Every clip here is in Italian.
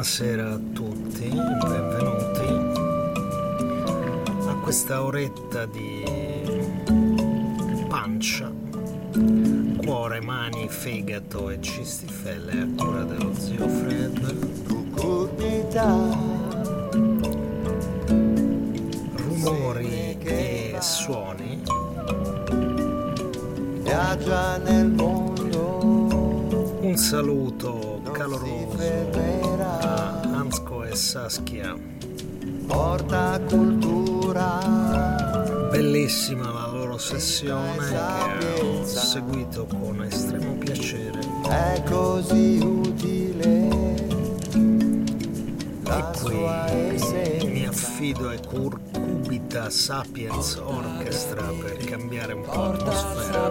Buonasera a tutti, benvenuti a questa oretta di pancia, cuore, mani, fegato e cistifelle a cura dello zio Fred. Rumori e suoni. Viaggia nel mondo, Un saluto caloroso e Saskia. porta cultura, Bellissima la loro sessione che ho seguito con estremo piacere. è così utile E qui mi affido ai Curcubita Sapiens Orchestra per cambiare un po' l'atmosfera.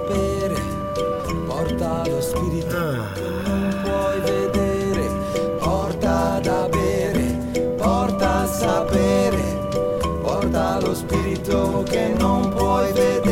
porta lo spirito Ah. non puoi vedere, che non puoi vedere.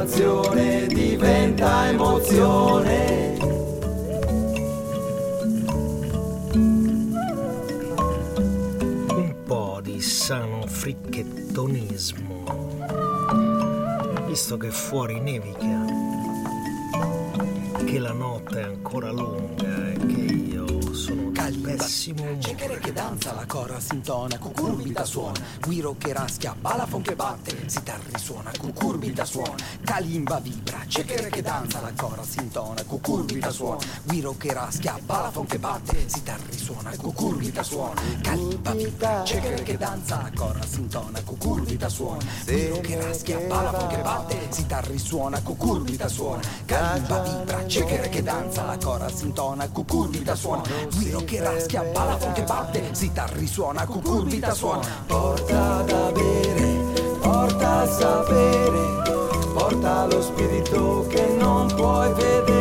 La vibrazione diventa emozione. Un po' di sano fricchettonismo, visto che fuori nevica, che la notte è ancora lunga Cecere umore. che danza, la cora sintona, cucurbita suona, guiro che raschia, balafon che batte, sitar risuona, cucurbita suona, calimba vibra, cecere che danza, la cora sintona, cucurbita suona, guiro che raschia, balafon che batte, sitar risuona, cucurbita suona, calimba vibra, cecere che danza, la cora sintona, cucurbita suona, guiro che raschia, balafon che batte, sitar risuona, cucurbita suona, calimba vibra, cecere che danza, la cora sintona, cucurbita suona, guiro che raschia, balafon che batte, sitar risuona, cucurbita suona, porta da bere, porta a sapere, porta lo spirito che non puoi vedere,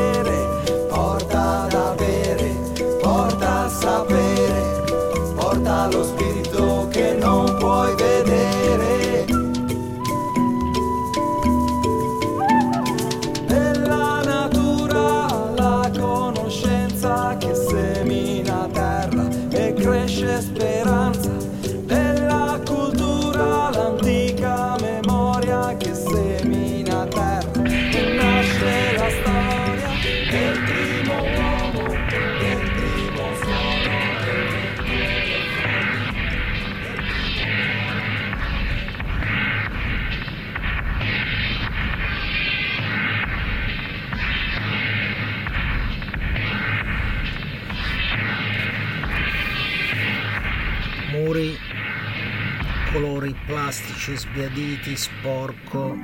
plastici sbiaditi, sporco,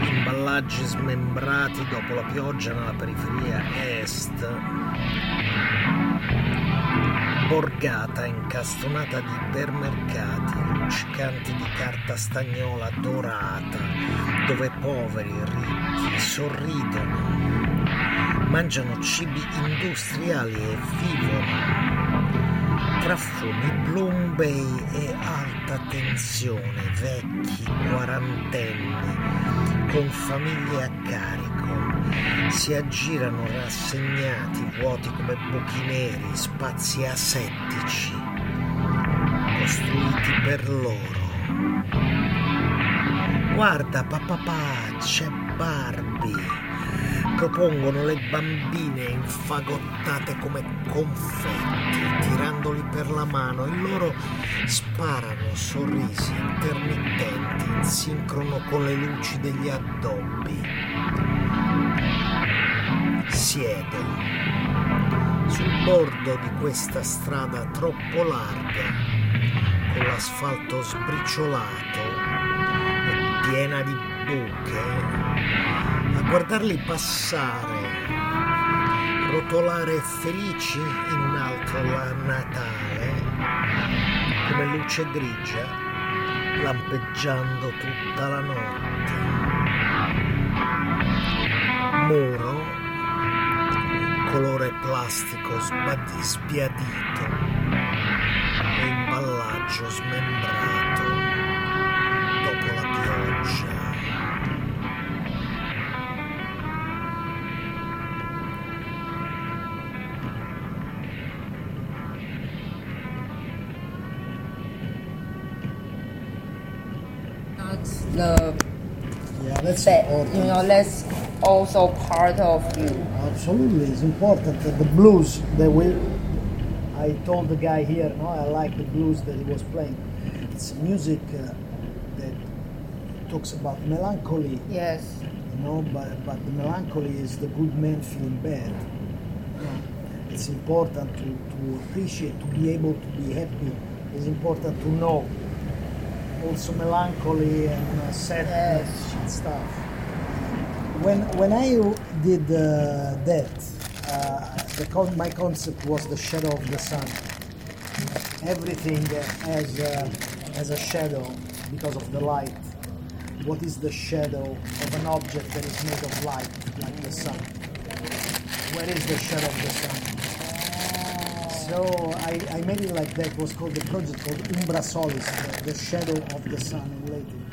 imballaggi smembrati dopo la pioggia nella periferia est, borgata incastonata di ipermercati luccicanti di carta stagnola dorata, dove poveri e ricchi sorridono, mangiano cibi industriali e vivono strafumi, Bloom Bay e alta tensione, vecchi quarantenni con famiglie a carico si aggirano rassegnati, vuoti come buchi neri, spazi asettici, costruiti per loro. Guarda papà, c'è Barbie propongono le bambine infagottate come confetti, tirandoli per la mano e loro sparano sorrisi intermittenti in sincrono con le luci degli addobbi. Siedo sul bordo di questa strada troppo larga, con l'asfalto sbriciolato e piena di buche guardarli passare, rotolare felici in un altro Natale, come luce grigia, lampeggiando tutta la notte. Muro, colore plastico sbiadito e imballaggio smembrato the Yeah, that's that important. you know that's also part of you. Absolutely, it's important. The blues that we. I told the guy here, no, I like the blues that he was playing. It's music uh, that talks about melancholy, Yes. you know, but, but the melancholy is the good man feeling bad. You know, it's important to, to appreciate, to be able to be happy. It's important to know also melancholy and uh, sadness Yes. and stuff. When when I did uh, that, uh, the con- my concept was the shadow of the sun. Everything has uh, has a shadow because of the light. What is the shadow of an object that is made of light, like the sun? Where is the shadow of the sun? So I, I made it like that. It was called the project called Umbra Solis, the, shadow of the sun in Latin.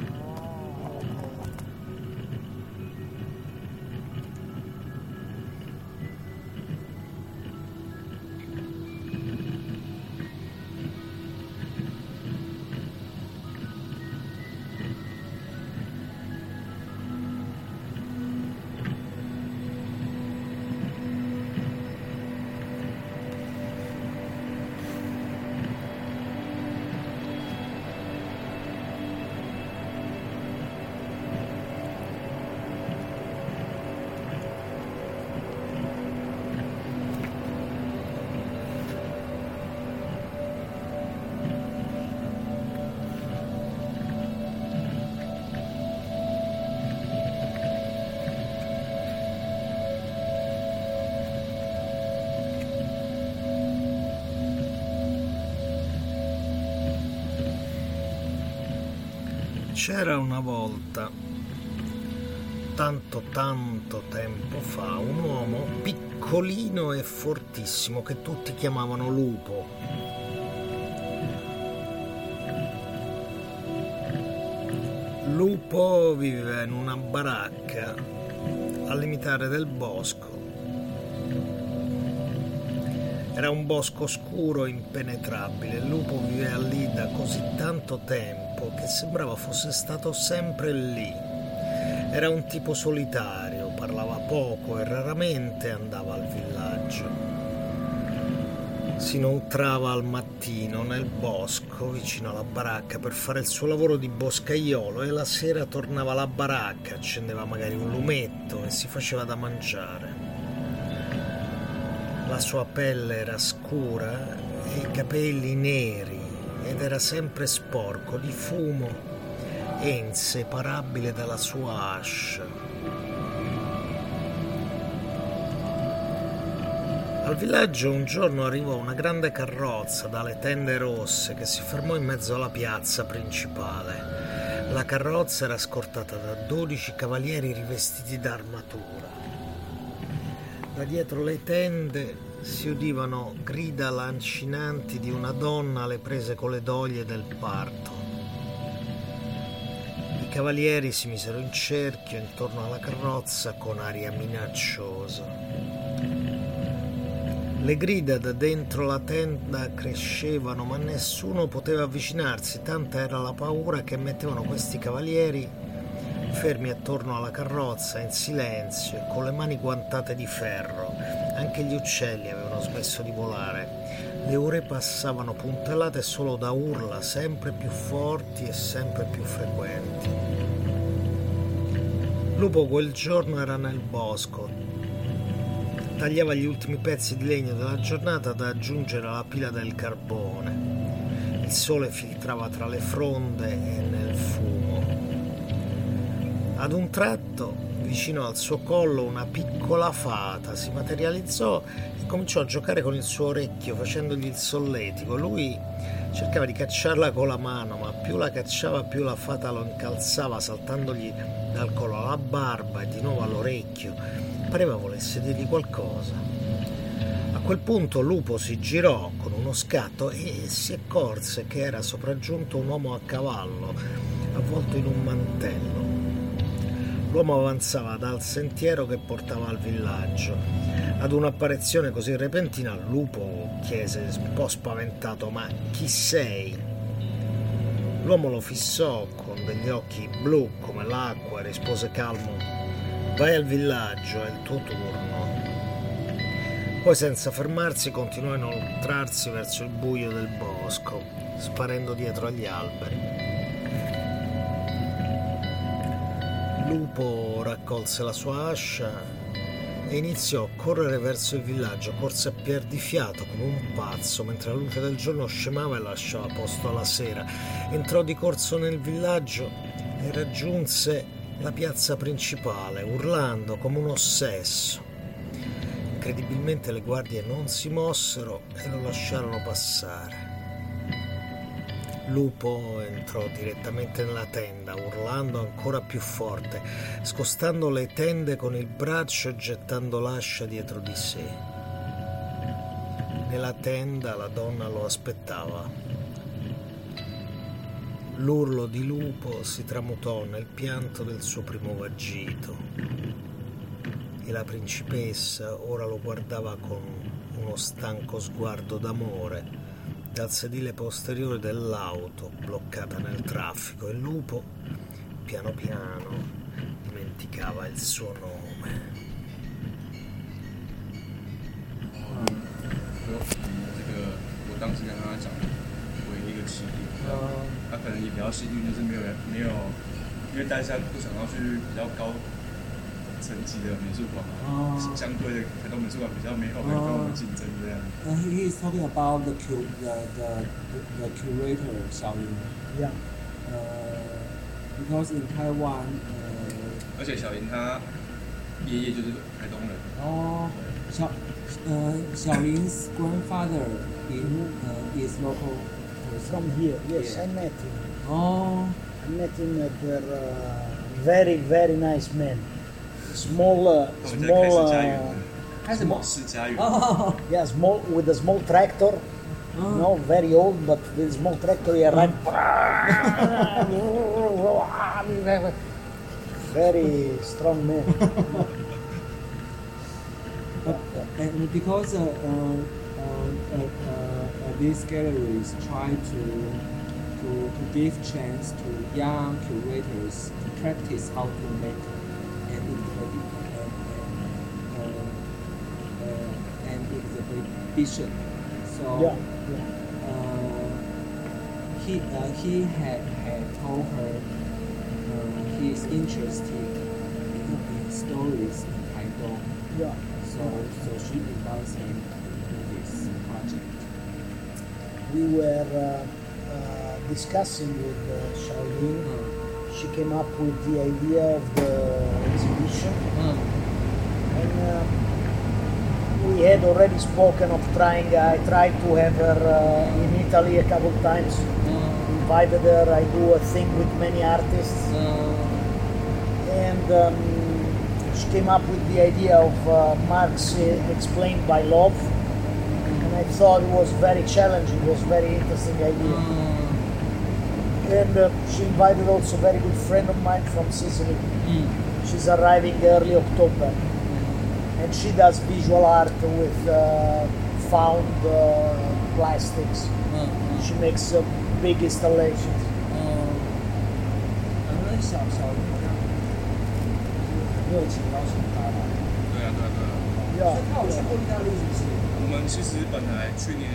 C'era una volta, tanto tanto tempo fa, un uomo piccolino e fortissimo che tutti chiamavano lupo. Lupo viveva in una baracca al limitare del bosco. Era un bosco scuro impenetrabile. Il lupo viveva lì da così tanto tempo che sembrava fosse stato sempre lì. Era un tipo solitario, parlava poco e raramente andava al villaggio. Si nutrava al mattino nel bosco vicino alla baracca per fare il suo lavoro di boscaiolo e la sera tornava alla baracca, accendeva magari un lumetto e si faceva da mangiare. La sua pelle era scura e i capelli neri ed era sempre sporco di fumo e inseparabile dalla sua ascia. Al villaggio un giorno arrivò una grande carrozza dalle tende rosse che si fermò in mezzo alla piazza principale. La carrozza era scortata da dodici cavalieri rivestiti d'armatura. Da dietro le tende si udivano grida lancinanti di una donna alle prese con le doglie del parto. I cavalieri si misero in cerchio intorno alla carrozza con aria minacciosa. Le grida da dentro la tenda crescevano, ma nessuno poteva avvicinarsi, tanta era la paura che mettevano questi cavalieri fermi attorno alla carrozza in silenzio e con le mani guantate di ferro. Anche gli uccelli avevano smesso di volare. Le ore passavano puntellate solo da urla sempre più forti e sempre più frequenti. Lupo quel giorno era nel bosco. Tagliava gli ultimi pezzi di legno della giornata da aggiungere alla pila del carbone. Il sole filtrava tra le fronde e nel fumo. Ad un tratto, vicino al suo collo, una piccola fata si materializzò e cominciò a giocare con il suo orecchio, facendogli il solletico. Lui cercava di cacciarla con la mano, ma più la cacciava, più la fata lo incalzava, saltandogli dal collo alla barba e di nuovo all'orecchio. Pareva volesse dirgli qualcosa. A quel punto Lupo si girò con uno scatto e si accorse che era sopraggiunto un uomo a cavallo, avvolto in un mantello. L'uomo avanzava dal sentiero che portava al villaggio. Ad un'apparizione così repentina, Lupo chiese un po' spaventato: Ma chi sei? L'uomo lo fissò con degli occhi blu come l'acqua e rispose calmo: Vai al villaggio, è il tuo turno. Poi, senza fermarsi, continuò a inoltrarsi verso il buio del bosco, sparendo dietro agli alberi. Lupo raccolse la sua ascia e iniziò a correre verso il villaggio. Corse a perdifiato come un pazzo mentre la luce del giorno scemava e lasciava posto alla sera. Entrò di corso nel villaggio e raggiunse la piazza principale, urlando come un ossesso. Incredibilmente le guardie non si mossero e lo lasciarono passare. Lupo entrò direttamente nella tenda, urlando ancora più forte, scostando le tende con il braccio e gettando l'ascia dietro di sé. Nella tenda la donna lo aspettava. L'urlo di lupo si tramutò nel pianto del suo primo vagito e la principessa ora lo guardava con uno stanco sguardo d'amore dal sedile posteriore dell'auto bloccata nel traffico il lupo piano piano dimenticava il suo nome. 这层级的美术馆嘛，相对的台东美术馆比较没有人跟我们竞争这样。Uh, he is talking about the cu- the the, the curator Xiao Ying. Yeah. Uh, because in Taiwan, uh, 而且小林他爷爷就是台东人，oh, Xiao, uh, Xiao Ying's grandfather in, uh, is local from here, yes, I met him. Oh, I met him at uh, very, very nice man. small smaller. small uh, small, yeah small with a small tractor oh. no very old but with a small tractor you oh. run very strong man yeah. Uh, and because uh, uh, uh these galleries try to to, to give chance to young curators to practice how to make exhibition. So Yeah, yeah. uh, he uh, he had had told her uh, he is interested in, stories in Taiwan. yeah. So, so she invites him to this project. We were uh, uh, discussing with uh, Shaolin. She came up with the idea of the exhibition. And uh, we had already spoken of trying, I tried to have her uh, in Italy a couple of times, invited her, I do a thing with many artists, and um, she came up with the idea of uh, Marx uh, explained by love, and I thought it was very challenging. It was very interesting idea. And uh, she invited also a very good friend of mine from Sicily. She's arriving early October, and she does visual art with uh, found uh, plastics. She makes uh, big installations. 嗯，反正小小的这样，热情邀请他来。对啊，对啊，对啊。 Yeah. 他有去过意大利是不是？我们其实本来去年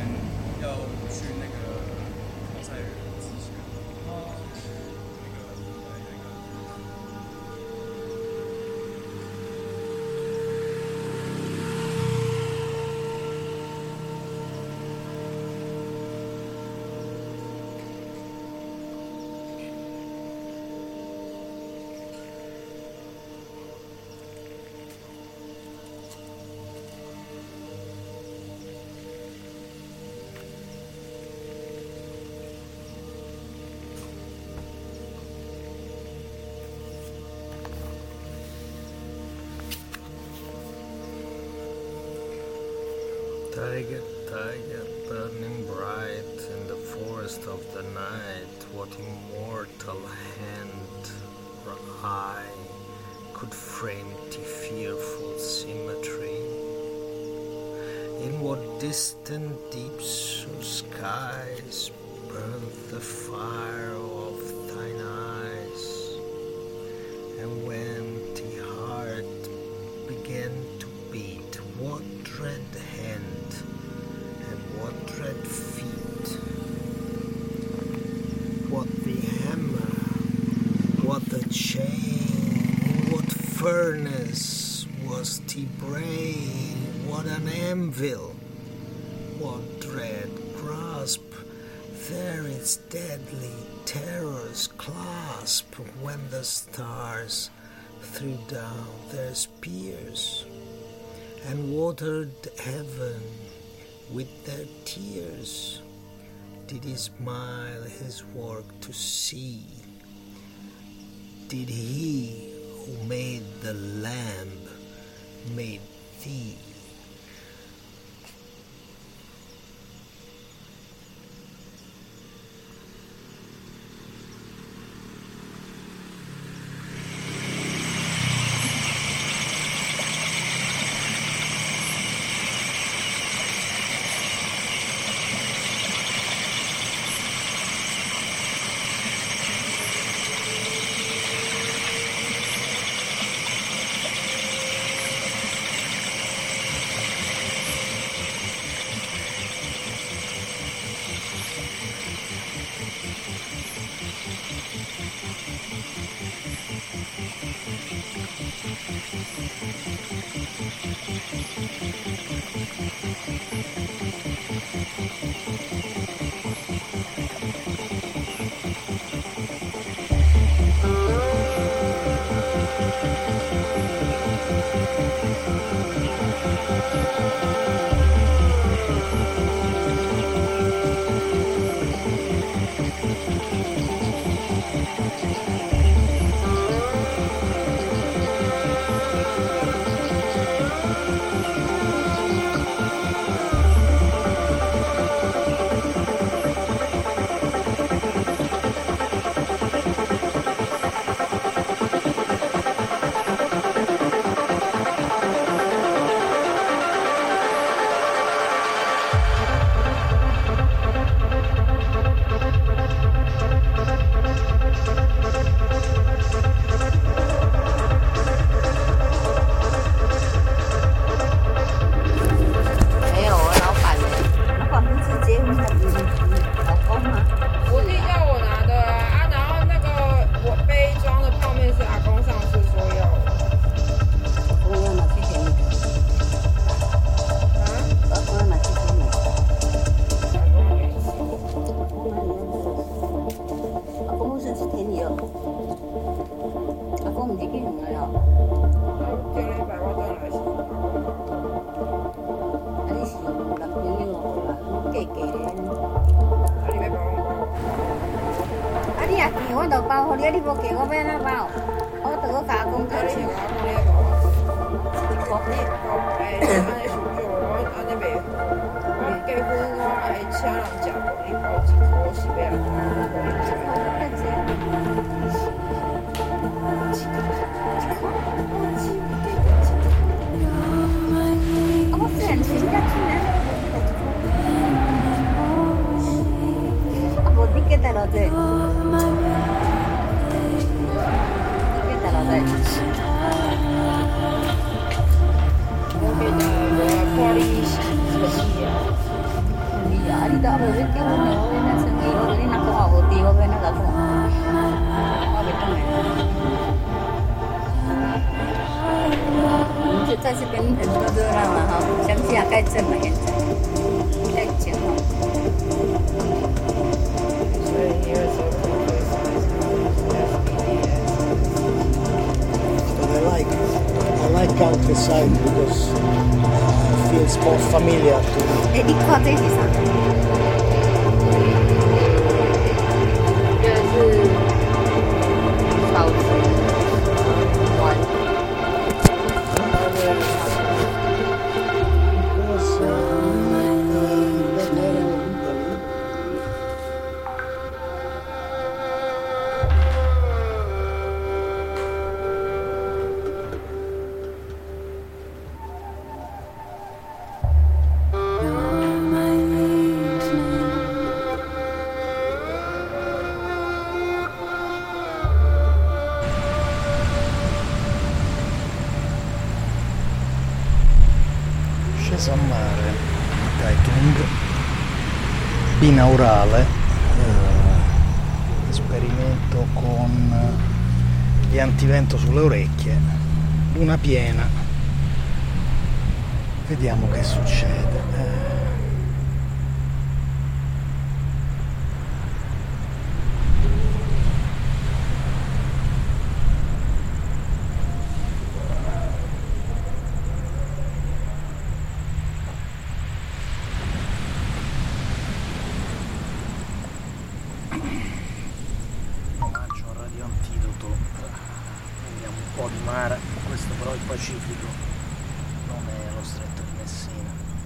The stars threw down their spears and watered heaven with their tears. Did he smile his work to see? Did he who made the lamb made thee? 在这边很多热闹了哈，乡下盖正了现在，在讲。所以你有时候可能会稍微是 But I like I like countryside because it feels more familiar to me. È lo stretto di Messina.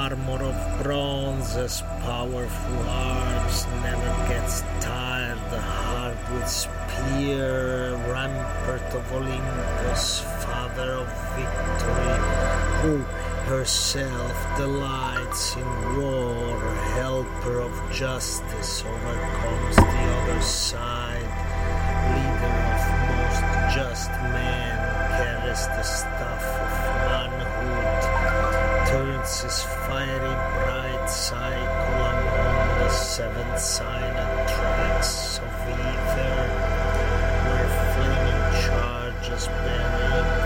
Armor of bronze, has powerful arms, never gets tired, the heart with spear, rampart of Olympus, father of victory, who herself delights in war, helper of justice, overcomes the other side, leader of most just men, carries the stuff of turns his fiery bright cycle among the seven silent tracks of ether, where flaming charges burning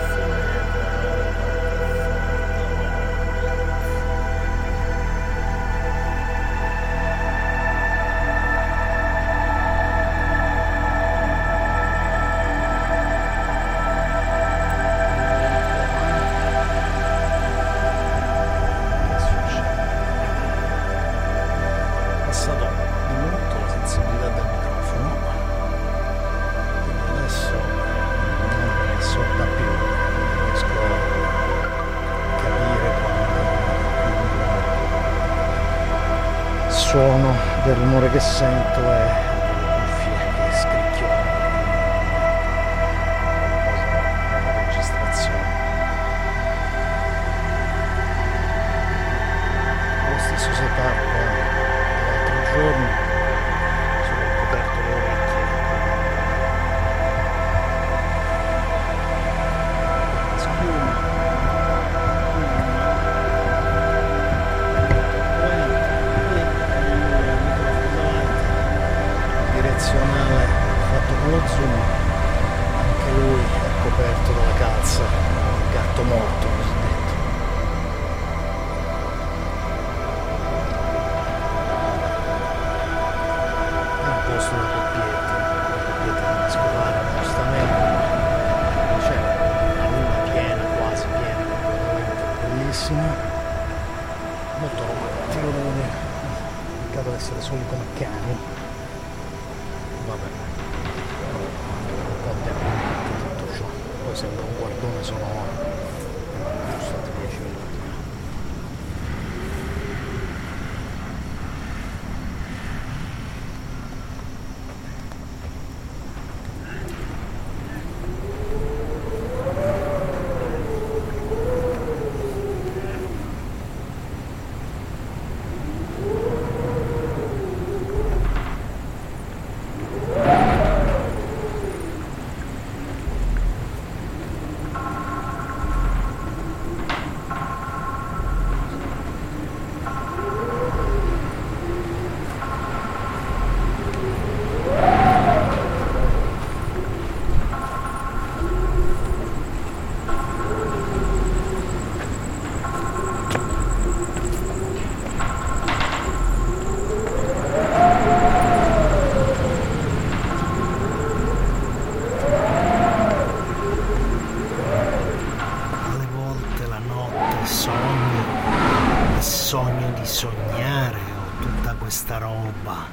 sognare ho tutta questa roba,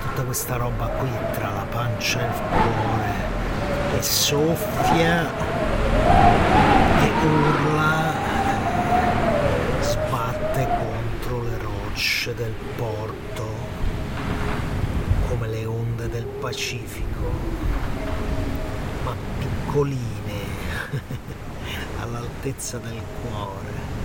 tutta questa roba qui tra la pancia e il cuore che soffia, che urla, sbatte contro le rocce del porto come le onde del Pacifico, ma piccoline all'altezza del cuore.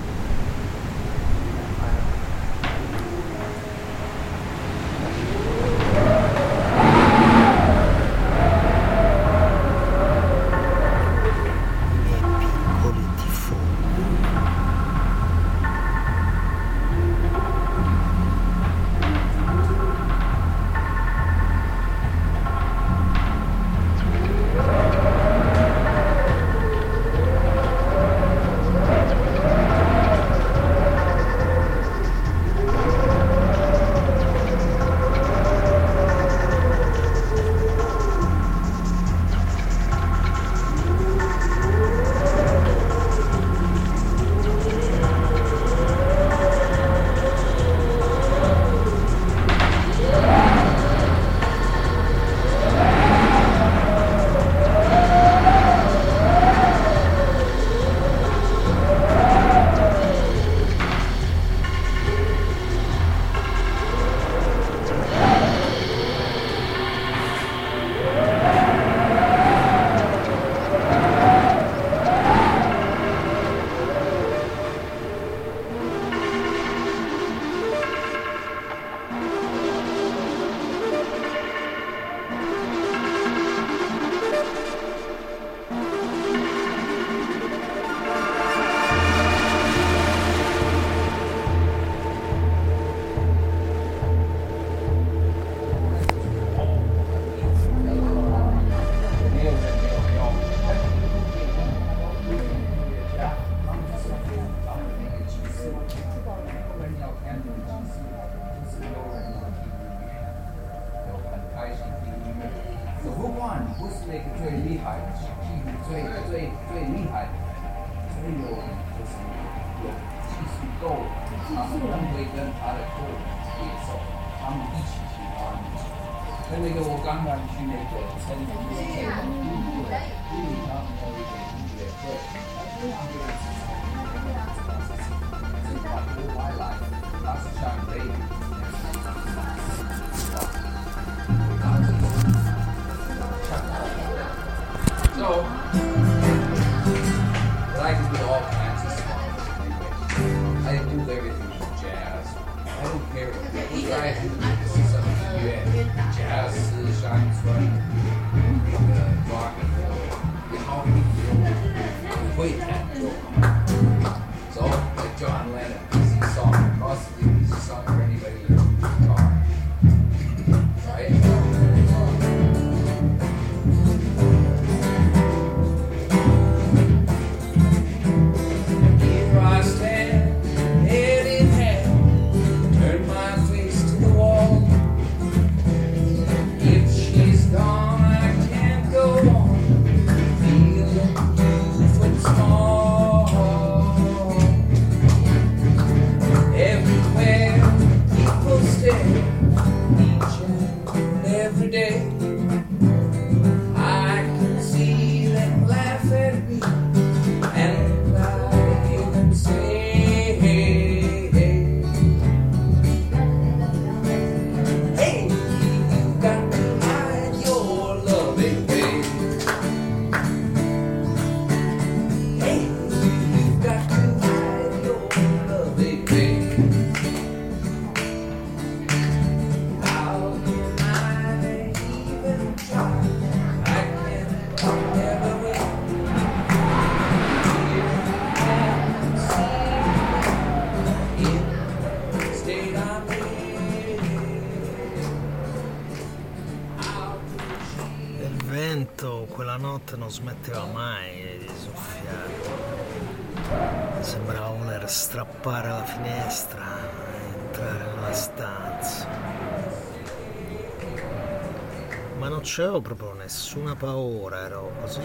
C'avevo proprio nessuna paura, ero così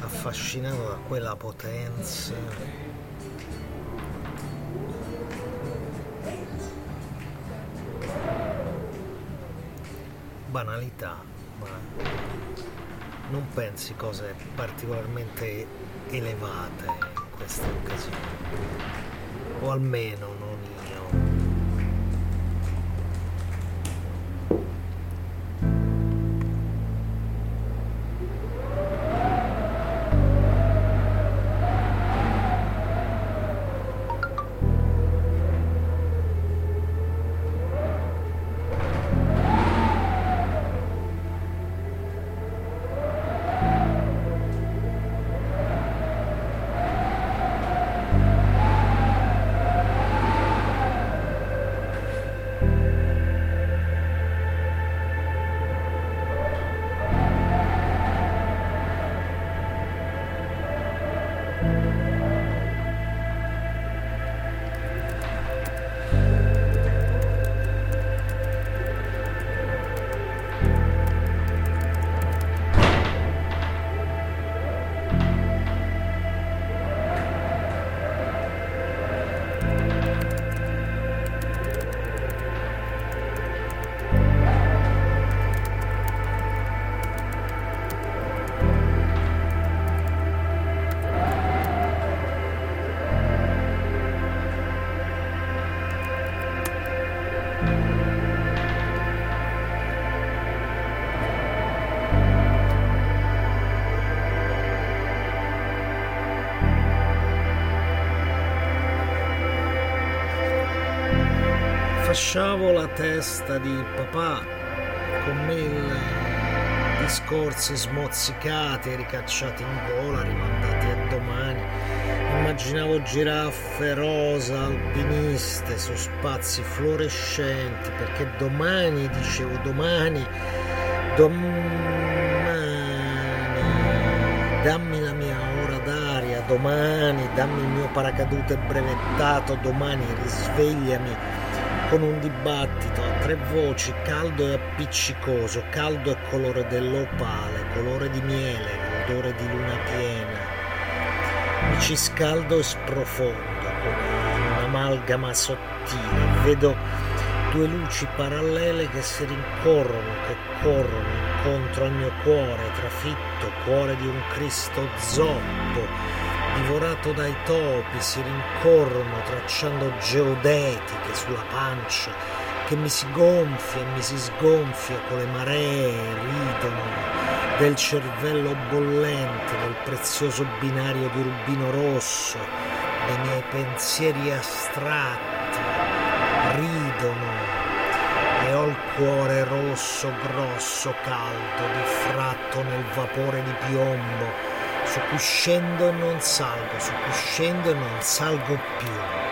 affascinato da quella potenza. Banalità, ma non pensi cose particolarmente elevate in queste occasioni. O almeno fasciavo la testa di papà con mille discorsi smozzicati ricacciati in gola, rimandati a domani. Immaginavo giraffe rosa alpiniste su spazi fluorescenti, perché domani, dicevo domani, domani, dammi la mia ora d'aria, domani, dammi il mio paracadute brevettato, domani risvegliami con un dibattito a tre voci, caldo e appiccicoso, caldo e colore dell'opale, colore di miele, odore di luna piena. Mi ci scaldo e sprofondo come un'amalgama sottile. Vedo due luci parallele che si rincorrono, che corrono incontro al mio cuore, trafitto, cuore di un Cristo zoppo divorato dai topi, si rincorrono tracciando geodetiche sulla pancia, che mi si gonfia e mi si sgonfia con le maree, ridono del cervello bollente, del prezioso binario di rubino rosso, dei miei pensieri astratti, ridono e ho il cuore rosso, grosso, caldo, diffratto nel vapore di piombo su cui scendo non salgo, su cui scendo non salgo più.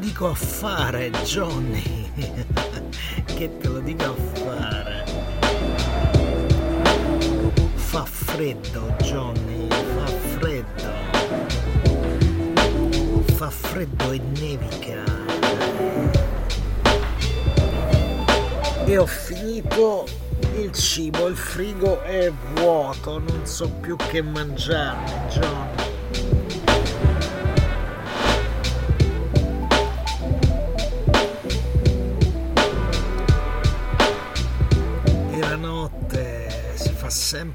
Dico a fare, Johnny? che te lo dico a fare? Fa freddo, Johnny, fa freddo. Fa freddo e nevica. E ho finito il cibo, il frigo è vuoto, non so più che mangiarmi, Johnny.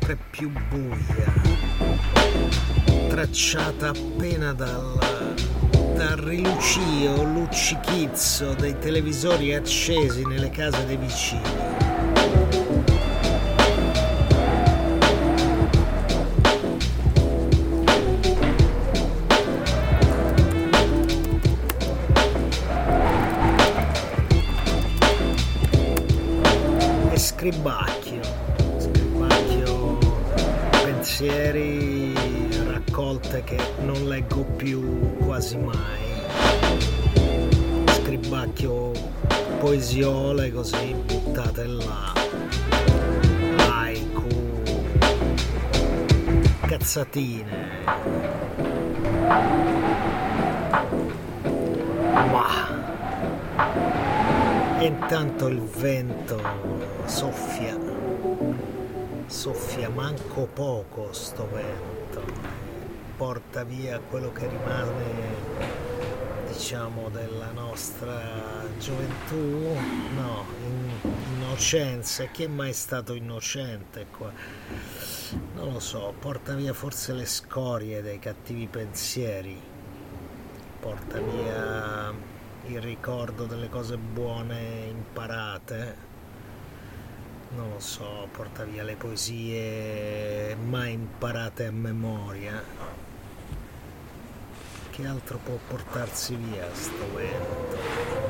Sempre più buia, tracciata appena dal, dal rilucio, luccichizzo dei televisori accesi nelle case dei vicini. Poesiole così buttate là. Haiku, cazzatine. Ma intanto il vento soffia, soffia manco poco sto vento, porta via quello che rimane, diciamo, della nostra gioventù, no, in- innocenza, chi è mai stato innocente qua? Non lo so, porta via forse le scorie dei cattivi pensieri, porta via il ricordo delle cose buone imparate. Non lo so, porta via le poesie mai imparate a memoria. Che altro può portarsi via sto vento?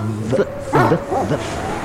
你的你的你的。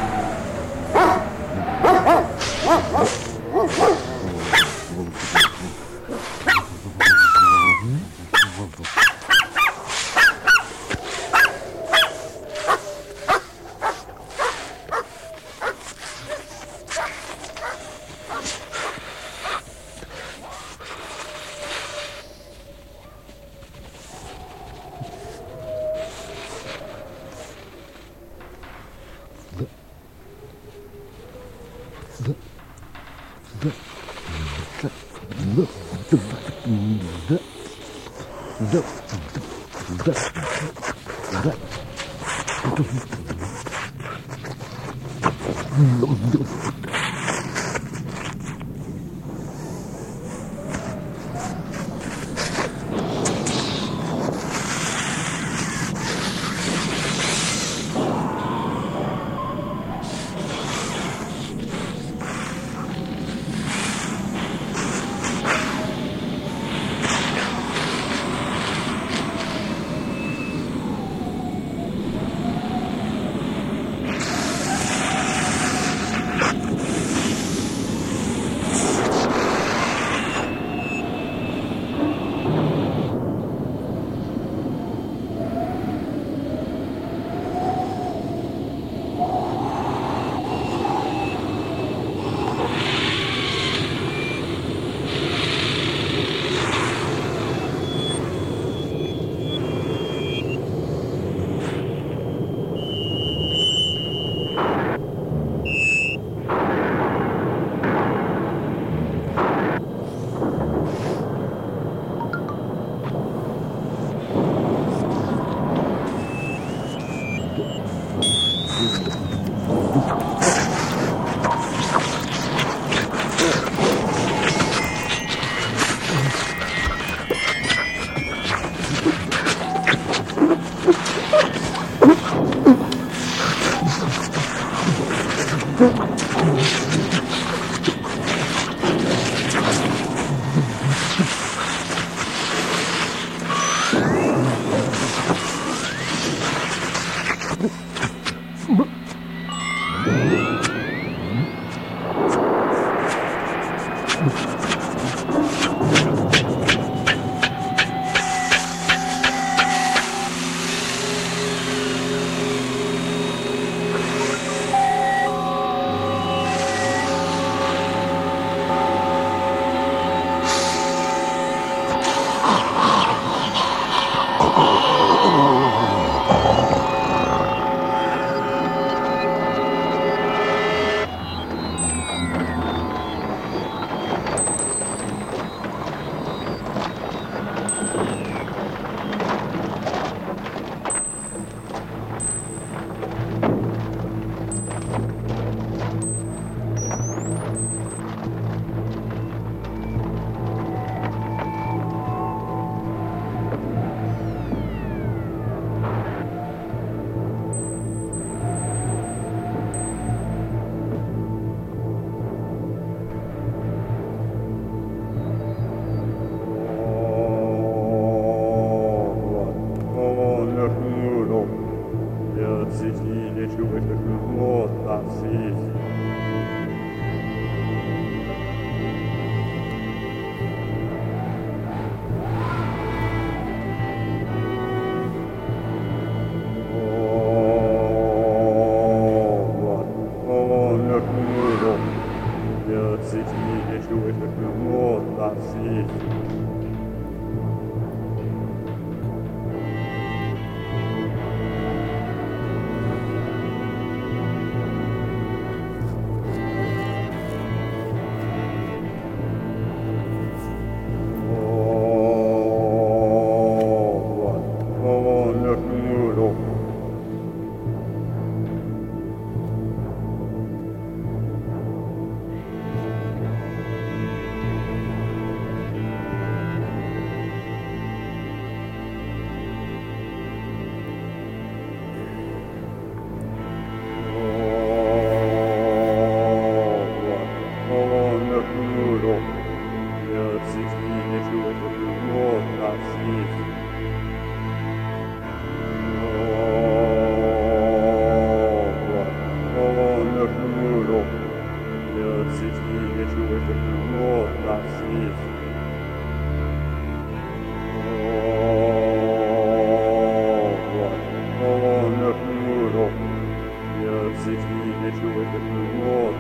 Sono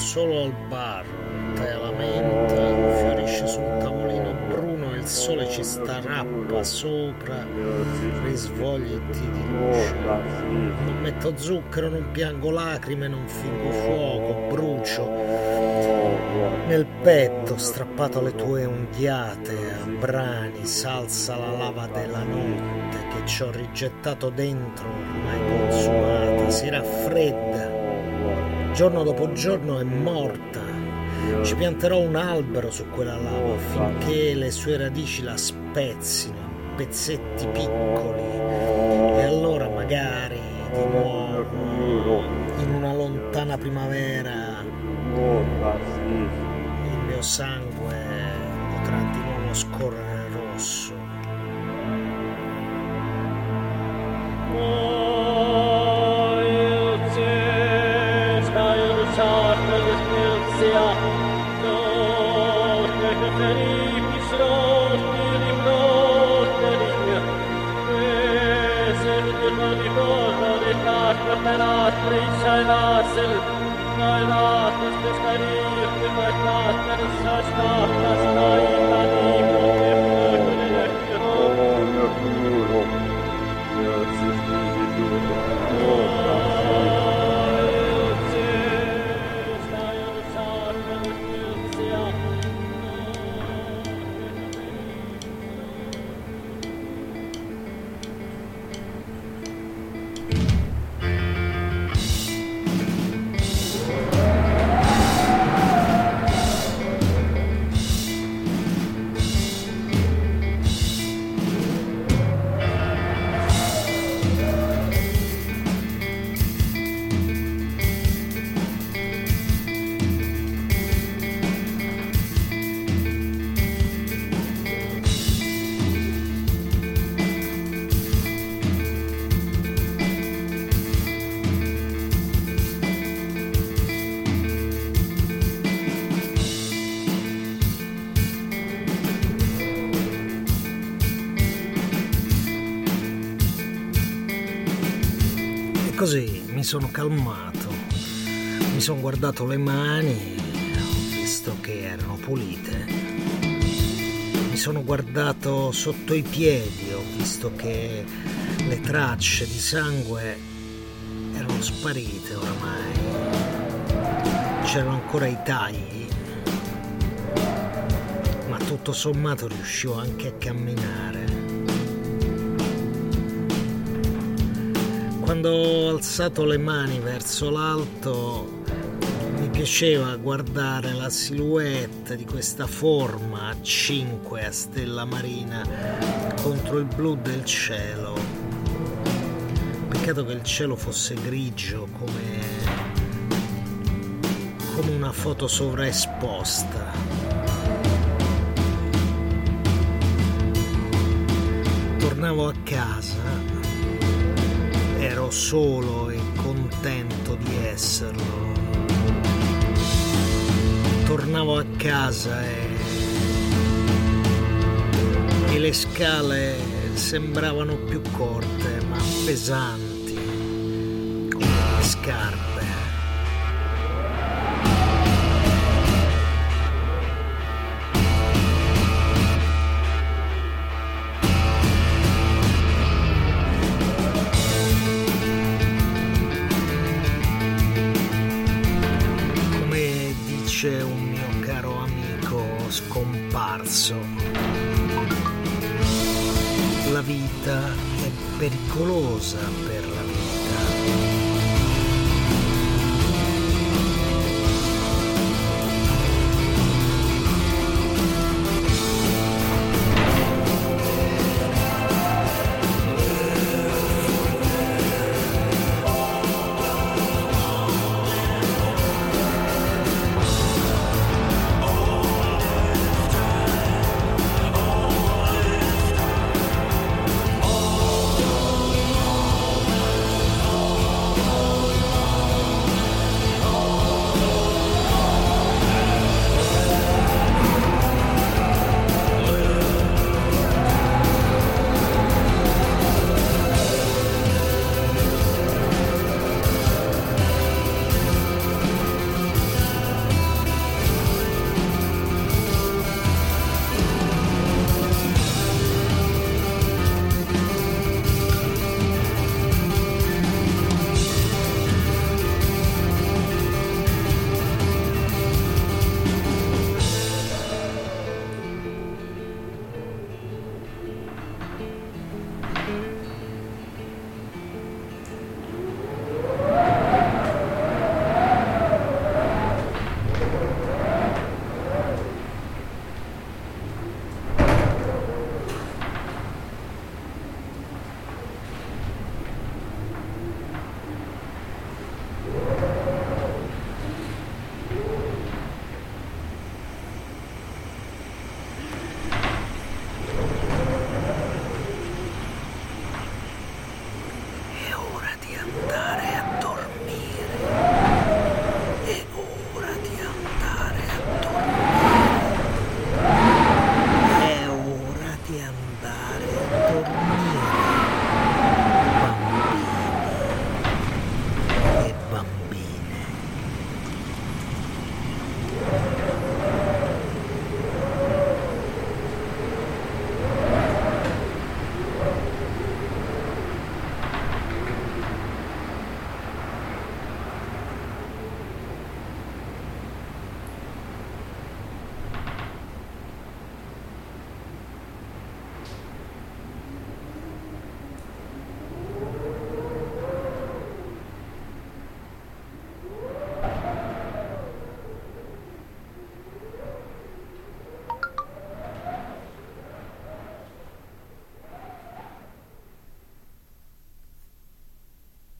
solo al bar, tè alla menta, fiorisce su un tavolino bruno il sole ci starappa sopra, risvogliti di luce. Non metto zucchero, non piango lacrime, non fingo fuoco, brucio. Nel petto, strappato alle tue unghiate, a brani, salsa la lava della notte che ci ho rigettato dentro, ormai consumata, si raffredda giorno dopo giorno è morta. Ci pianterò un albero su quella lava finché le sue radici la spezzino in pezzetti piccoli. E allora magari di nuovo in una lontana primavera il mio sangue potrà di nuovo scorrere rosso. E mi sono calmato, mi sono guardato le mani, ho visto che erano pulite. Mi sono guardato sotto i piedi, ho visto che le tracce di sangue erano sparite oramai. C'erano ancora i tagli, ma tutto sommato riuscivo anche a camminare. Quando ho alzato le mani verso l'alto mi piaceva guardare la silhouette di questa forma a 5 a stella marina contro il blu del cielo. Peccato che il cielo fosse grigio come, come una foto sovraesposta. Tornavo a casa, solo e contento di esserlo tornavo a casa e, e le scale sembravano più corte ma pesanti come le scarpe. Pericolosa per